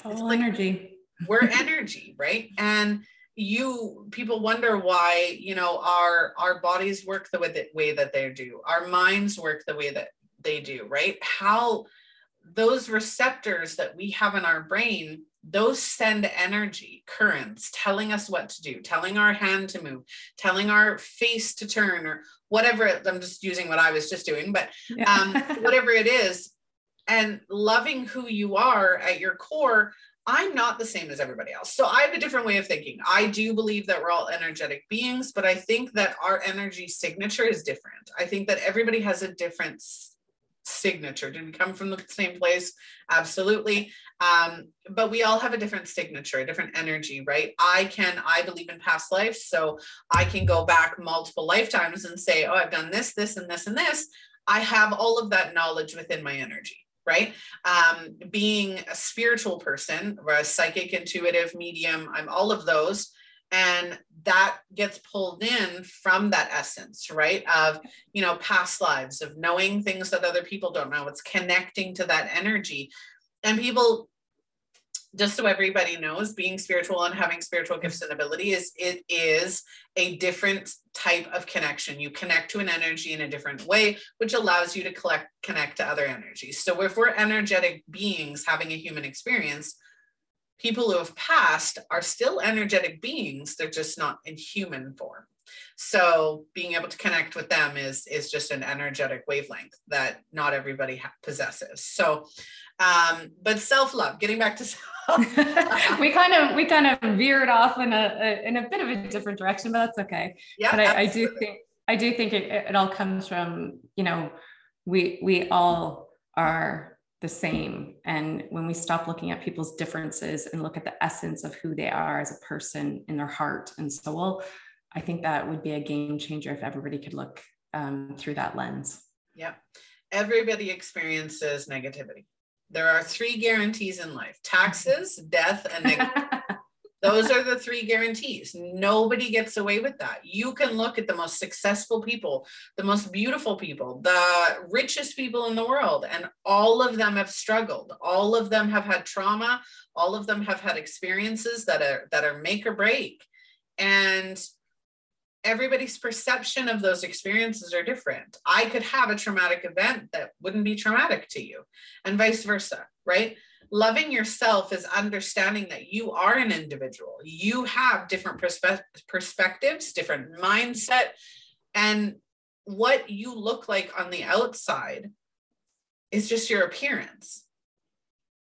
All like, energy. we're energy, right? And you people wonder why you know our our bodies work the way that way that they do our minds work the way that they do right how those receptors that we have in our brain those send energy currents telling us what to do telling our hand to move telling our face to turn or whatever i'm just using what i was just doing but um, whatever it is and loving who you are at your core i'm not the same as everybody else. So i have a different way of thinking. I do believe that we're all energetic beings but i think that our energy signature is different. I think that everybody has a different signature. Did we come from the same place? Absolutely. Um, but we all have a different signature, a different energy, right? I can, I believe in past lives. So I can go back multiple lifetimes and say, oh, I've done this, this, and this, and this. I have all of that knowledge within my energy right? Um, being a spiritual person, or a psychic, intuitive, medium, I'm all of those and that gets pulled in from that essence right? Of you know past lives of knowing things that other people don't know. It's connecting to that energy. And people just so everybody knows being spiritual and having spiritual gifts and ability is it is a different type of connection. You connect to an energy in a different way which allows you to collect connect to other energies. So if we're energetic beings having a human experience people who have passed are still energetic beings they're just not in human form. So being able to connect with them is is just an energetic wavelength that not everybody ha- possesses. So um but self-love getting back to self we kind of we kind of veered off in a, a, in a bit of a different direction but that's okay. Yeah but I, I, do think i do think it, it all comes from you know we we all are the same. And when we stop looking at people's differences and look at the essence of who they are as a person in their heart and soul, I think that would be a game changer if everybody could look um, through that lens. Yeah. Everybody experiences negativity. There are three guarantees in life taxes, death, and negativity. Those are the three guarantees. Nobody gets away with that. You can look at the most successful people, the most beautiful people, the richest people in the world, and all of them have struggled. All of them have had trauma. All of them have had experiences that are that are make or break. And everybody's perception of those experiences are different. I could have a traumatic event that wouldn't be traumatic to you, and vice versa, right? Loving yourself is understanding that you are an individual you have different perspe- perspectives different mindset and what you look like on the outside is just your appearance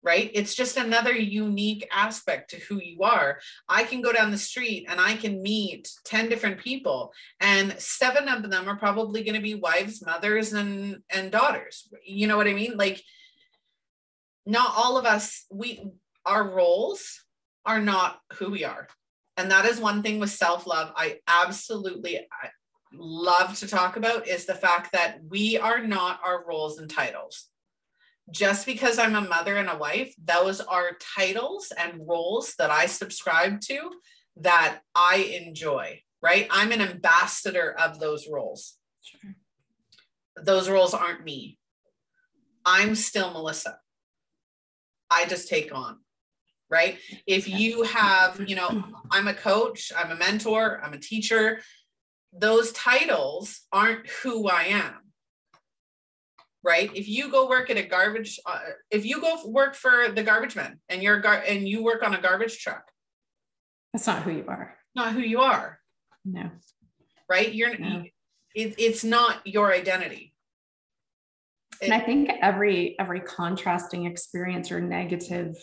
right? It's just another unique aspect to who you are. I can go down the street and I can meet 10 different people and seven of them are probably going to be wives, mothers and and daughters. You know what I mean? Like not all of us we our roles are not who we are. And that is one thing with self-love I absolutely love to talk about is the fact that we are not our roles and titles just because I'm a mother and a wife, those are titles and roles that I subscribe to that I enjoy, right? I'm an ambassador of those roles. Sure. Those roles aren't me. I'm still Melissa. I just take on, right? If you have, you know, I'm a coach, I'm a mentor, I'm a teacher, those titles aren't who I am right? If you go work at a garbage, uh, if you go work for the garbage man and you're gar- and you work on a garbage truck, that's not who you are. Not who you are. No. Right? You're. No. It, it's not your identity. And I think every every contrasting experience or negative,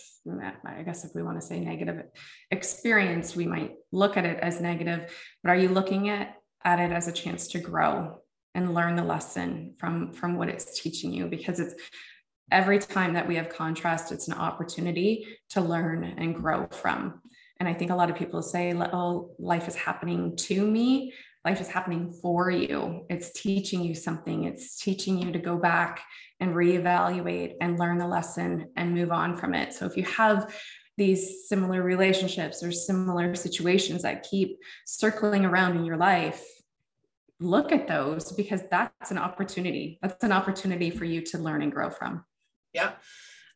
I guess if we want to say negative experience, we might look at it as negative. But are you looking at at it as a chance to grow and learn the lesson from from what it's teaching you because it's every time that we have contrast it's an opportunity to learn and grow from and i think a lot of people say oh life is happening to me life is happening for you it's teaching you something it's teaching you to go back and reevaluate and learn the lesson and move on from it so if you have these similar relationships or similar situations that keep circling around in your life look at those because that's an opportunity. That's an opportunity for you to learn and grow from. Yep.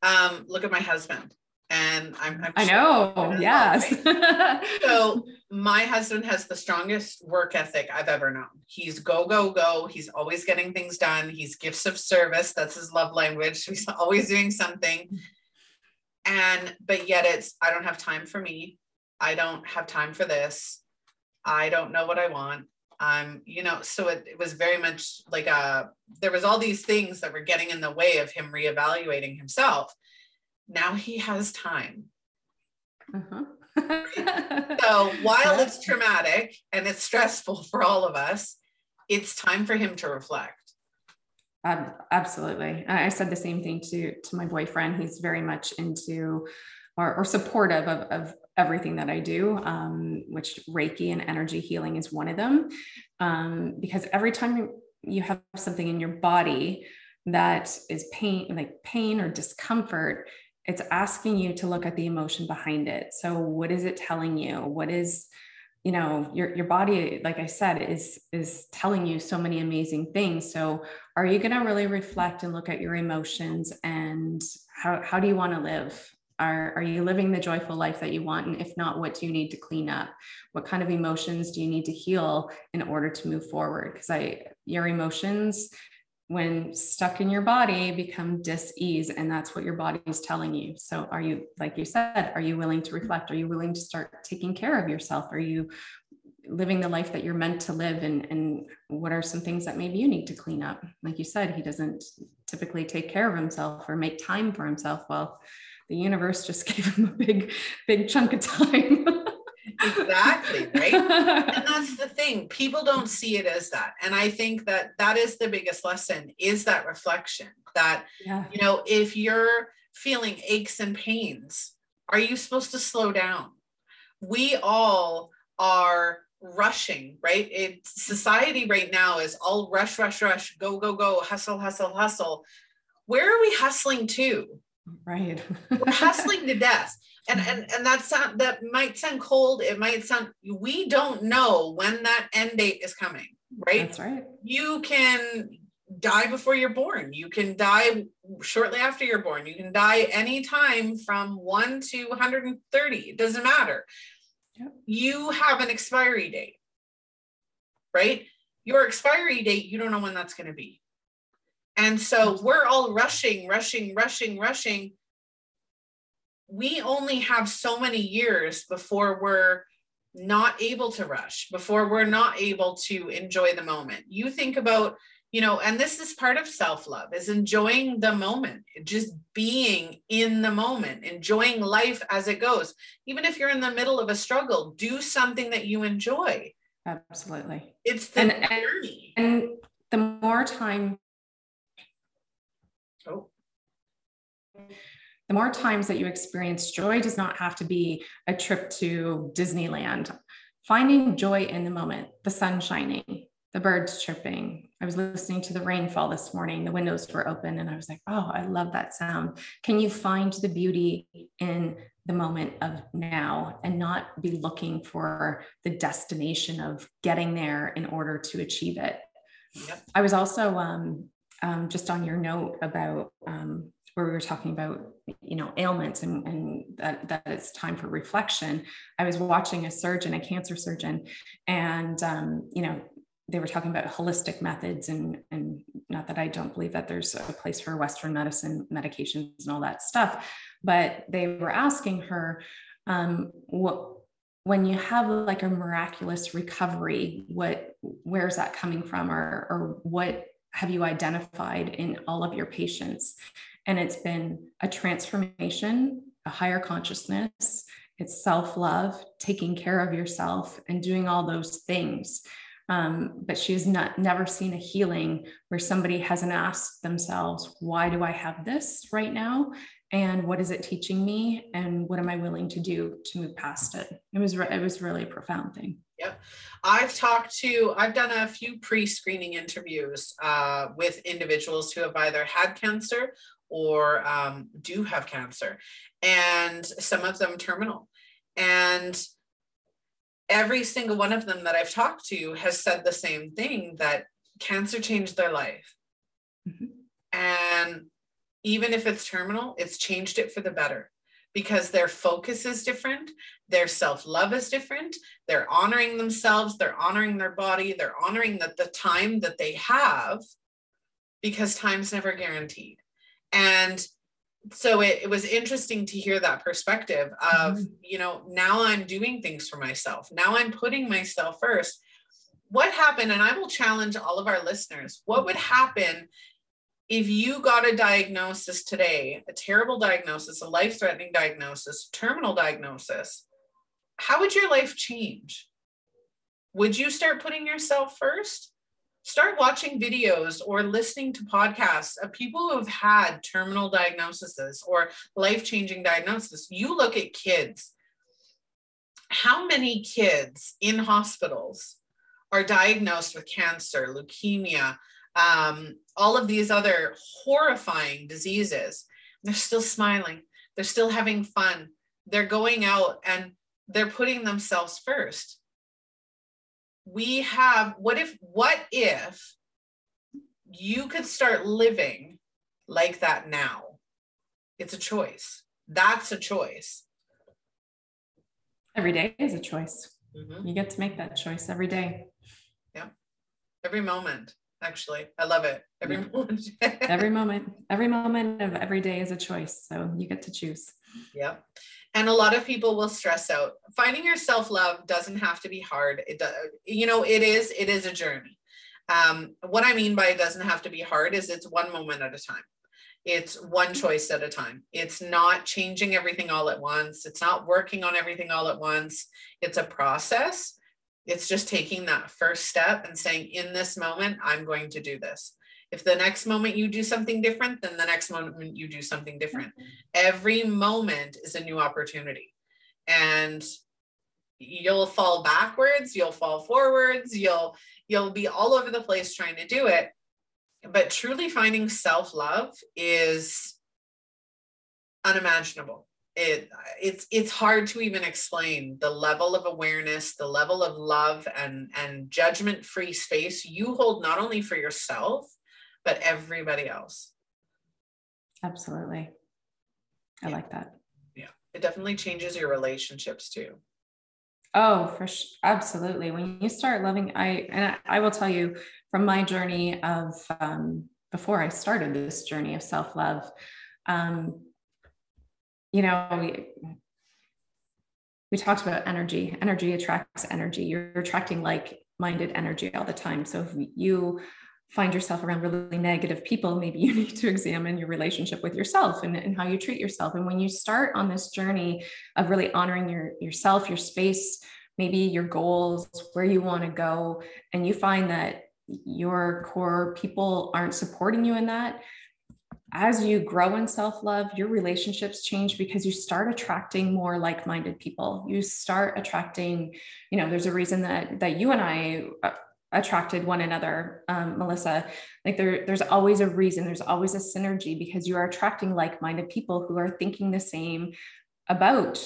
Um, look at my husband. And I'm, I'm i know, yes. so my husband has the strongest work ethic I've ever known. He's go, go, go. He's always getting things done. He's gifts of service. That's his love language. He's always doing something. And, but yet it's, I don't have time for me. I don't have time for this. I don't know what I want um you know so it, it was very much like a uh, there was all these things that were getting in the way of him reevaluating himself now he has time. Uh-huh. so while it's traumatic and it's stressful for all of us it's time for him to reflect. Um, absolutely. I said the same thing to to my boyfriend. He's very much into or, or supportive of, of everything that I do, um, which Reiki and energy healing is one of them. Um, because every time you have something in your body that is pain, like pain or discomfort, it's asking you to look at the emotion behind it. So, what is it telling you? What is you know your your body like i said is is telling you so many amazing things so are you going to really reflect and look at your emotions and how how do you want to live are, are you living the joyful life that you want? And if not, what do you need to clean up? What kind of emotions do you need to heal in order to move forward? Because I your emotions when stuck in your body become dis-ease and that's what your body is telling you. So are you like you said are you willing to reflect? Are you willing to start taking care of yourself? Are you living the life that you're meant to live? And and what are some things that maybe you need to clean up? Like you said he doesn't typically take care of himself or make time for himself. Well the universe just gave him a big, big chunk of time. exactly right? And that's the thing people don't see it as that and i think that that is the biggest lesson is that reflection that yeah. you know if you're feeling aches and pains are you supposed to slow down? We all are rushing right? It society right now is all rush rush rush go go go hustle hustle hustle. Where are we hustling to Right. We're hustling to death. And and and that sound that might sound cold. It might sound we don't know when that end date is coming, right? That's right. You can die before you're born. You can die shortly after you're born. You can die anytime from 1 to 130. It doesn't matter. Yep. You have an expiry date. Right? Your expiry date, you don't know when that's going to be. And so we're all rushing, rushing, rushing, rushing. We only have so many years before we're not able to rush, before we're not able to enjoy the moment. You think about, you know, and this is part of self love is enjoying the moment, just being in the moment, enjoying life as it goes. Even if you're in the middle of a struggle, do something that you enjoy. Absolutely. It's the and, journey. And the more time. Oh the more times that you experience joy does not have to be a trip to Disneyland. Finding joy in the moment, the sun shining, the birds chirping. I was listening to the rainfall this morning. The windows were open, and I was like, oh, I love that sound. Can you find the beauty in the moment of now and not be looking for the destination of getting there in order to achieve it? Yep. I was also um, um, just on your note about um, where we were talking about you know ailments and, and that, that it's time for reflection. I was watching a surgeon a cancer surgeon and um, you know they were talking about holistic methods and and not that i don't believe that there's a place for western medicine medications and all that stuff but they were asking her um, what when you have like a miraculous recovery what where's that coming from or or what have you identified in all of your patients and it's been a transformation, a higher consciousness, it's self love, taking care of yourself, and doing all those things. Um, but she's not never seen a healing where somebody hasn't asked themselves, why do I have this right now? And what is it teaching me? And what am I willing to do to move past it? It was re- it was really a profound thing. Yep. I've talked to, I've done a few pre screening interviews uh, with individuals who have either had cancer or um, do have cancer, and some of them terminal. And every single one of them that I've talked to has said the same thing that cancer changed their life. Mm-hmm. And even if it's terminal, it's changed it for the better because their focus is different, their self love is different, they're honoring themselves, they're honoring their body, they're honoring that the time that they have because time's never guaranteed. And so it, it, was interesting to hear that perspective of mm-hmm. you know now i'm doing things for myself. Now i'm putting myself first. What happened and i will challenge all of our listeners what would happen if you got a diagnosis today a terrible diagnosis a life-threatening diagnosis terminal diagnosis how would your life change? Would you start putting yourself first? Start watching videos or listening to podcasts of people who have had terminal diagnoses or life-changing diagnosis you look at kids. How many kids in hospitals are diagnosed with cancer leukemia um, all of these other horrifying diseases. They're still smiling. They're still having fun. They're going out and they're putting themselves first. We have what if what if you could start living like that now? It's a choice. That's a choice. Every day is a choice. Mm-hmm. you get to make that choice every day. Yeah. Every moment actually. I love it. Every moment. Every moment every moment of every day is a choice so you get to choose. Yeah and a lot of people will stress out. Finding your self-love doesn't have to be hard. It does you know it is it is a journey. Um, what i mean by it doesn't have to be hard is it's one moment at a time. It's one choice at a time. It's not changing everything all at once. It's not working on everything all at once. It's a process it's just taking that first step and saying in this moment i'm going to do this if the next moment you do something different, then the next moment you do something different. Mm-hmm. Every moment is a new opportunity. And you'll fall backwards, you'll fall forwards, you'll you'll be all over the place trying to do it. But truly finding self-love is unimaginable. It it's it's hard to even explain the level of awareness, the level of love and and judgment-free space you hold not only for yourself, but everybody else. Absolutely. I yeah. like that. Yeah. It definitely changes your relationships too. Oh, for sure. Absolutely. When you start loving, I, and I, I will tell you from my journey of, um, before I started this journey of self love, um, you know, we talked about energy. Energy attracts energy. You're attracting like minded energy all the time. So if you find yourself around really negative people, maybe you need to examine your relationship with yourself and, and how you treat yourself. And when you start on this journey of really honoring your yourself, your space, maybe your goals, where you want to go, and you find that your core people aren't supporting you in that, as you grow in self-love your relationships change because you start attracting more like-minded people. You start attracting you know there's a reason that that you and i uh, attracted one another um, melissa. Like there, there's always a reason there's always a synergy because you are attracting like-minded people who are thinking the same about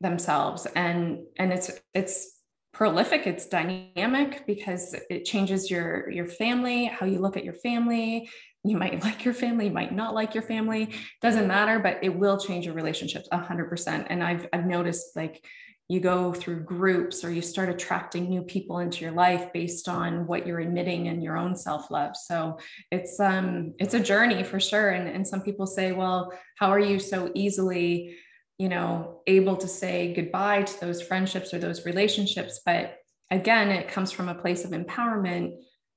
themselves. And and it's it's prolific it's dynamic because it changes your your family how you look at your family you might like your family, you might not like your family, doesn't matter, but it will change your relationships 100%. And I've, I've noticed like you go through groups or you start attracting new people into your life based on what you're admitting in your own self-love. So it's um it's a journey for sure. And, and some people say, well, how are you so easily, you know, able to say goodbye to those friendships or those relationships? But again, it comes from a place of empowerment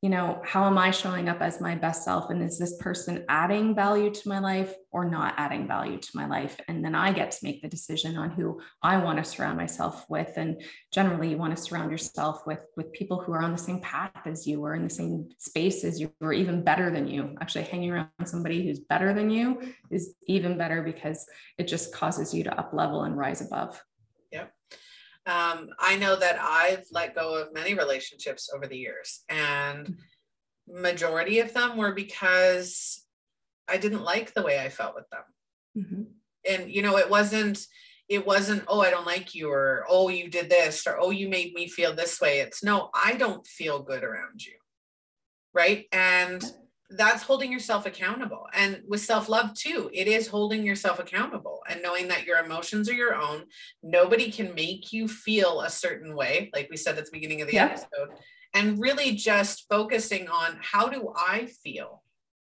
you know, how am I showing up as my best self? And is this person adding value to my life or not adding value to my life? And then I get to make the decision on who I want to surround myself with. And generally, you want to surround yourself with, with people who are on the same path as you or in the same space as you or even better than you. Actually, hanging around somebody who's better than you is even better because it just causes you to up level and rise above. Um, I know that I've let go of many relationships over the years, and majority of them were because I didn't like the way I felt with them. Mm-hmm. And you know, it wasn't it wasn't oh I don't like you or oh you did this or oh you made me feel this way. It's no, I don't feel good around you. Right? And that's holding yourself accountable. And with self love, too, it is holding yourself accountable and knowing that your emotions are your own. Nobody can make you feel a certain way, like we said at the beginning of the episode, and really just focusing on how do I feel,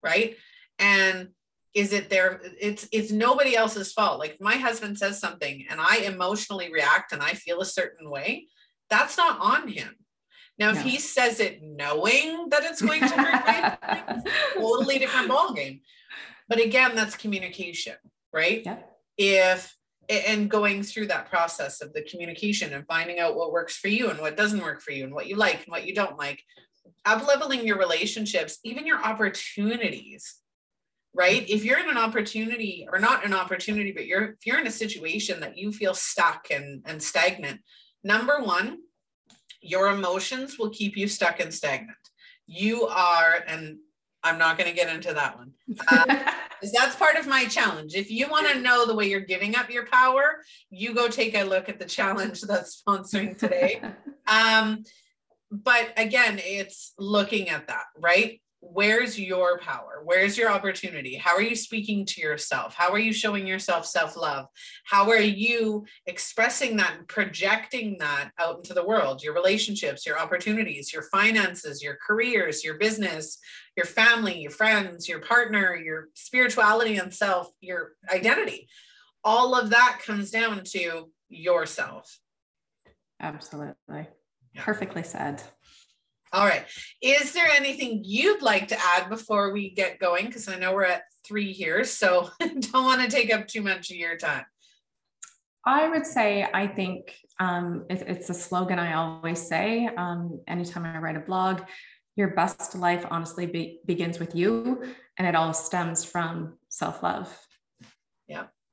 right? And is it there it's it's nobody else's fault like my husband says something and i emotionally react and i feel a certain way that's not on him now, if no. he says it knowing that it's going to hurt totally different ballgame. But again, that's communication, right? Yeah. If and going through that process of the communication and finding out what works for you and what doesn't work for you and what you like and what you don't like, up leveling your relationships, even your opportunities, right? If you're in an opportunity or not an opportunity, but you're if you're in a situation that you feel stuck and, and stagnant, number one, your emotions will keep you stuck and stagnant. You are, and I'm not going to get into that one. Um, that's part of my challenge. If you want to know the way you're giving up your power, you go take a look at the challenge that's sponsoring today. Um, but again, it's looking at that, right? Where's your power? Where's your opportunity? How are you speaking to yourself? How are you showing yourself self-love? How are you expressing that and projecting that out into the world? Your relationships your opportunities your finances your careers your business your family your friends your partner your spirituality and self your identity. All of that comes down to yourself. Absolutely. Yeah. perfectly said all right. Is there anything you'd like to add before we get going? Because I know we're at three here, so don't want to take up too much of your time. I would say I think um, it, it's a slogan I always say um, anytime I write a blog. Your best life honestly be, begins with you, and it all stems from self love.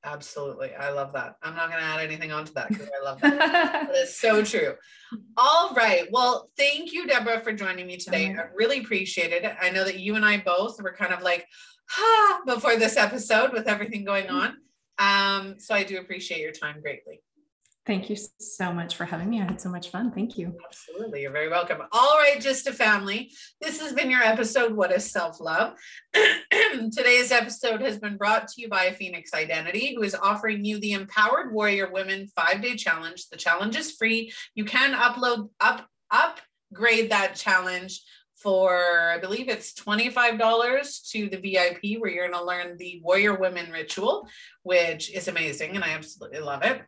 Absolutely. I love that. I'm not going to add anything onto that because I love that. that is so true. All right. Well, thank you, Deborah, for joining me today. I really appreciate it. I know that you and I both were kind of like, ah, before this episode with everything going on. Um, so I do appreciate your time greatly. Thank you so much for having me. I had so much fun. Thank you. Absolutely. You're very welcome. All right, GYSTTA Family. This has been your episode, What is Self Love? Today's episode has been brought to you by Phoenix Identity, who is offering you the Empowered Warrior Women five day challenge. The challenge is free. You can upload, up, upgrade that challenge for I believe it's $25 to the VIP where you're going to learn the Warrior Women ritual, which is amazing and I absolutely love it.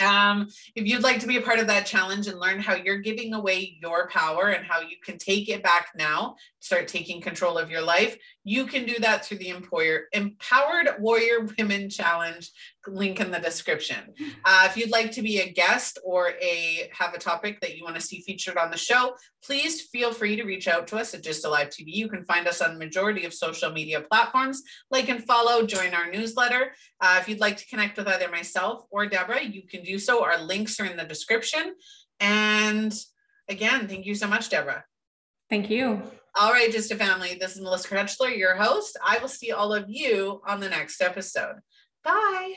Um, if you'd like to be a part of that challenge and learn how you're giving away your power and how you can take it back now, start taking control of your life, you can do that through the Employer Empowered Warrior Women Challenge link in the description. Uh, if you'd like to be a guest or a have a topic that you want to see featured on the show, please feel free to reach out to us at GYSTTA Live TV. You can find us on the majority of social media platforms. Like and follow, join our newsletter. Uh, if you'd like to connect with either myself or Deborah, you can do so. Our links are in the description. And again, thank you so much, Deborah. Thank you. All right, GYSTTA Family. This is Melissa Krechler, your host. I will see all of you on the next episode. Bye.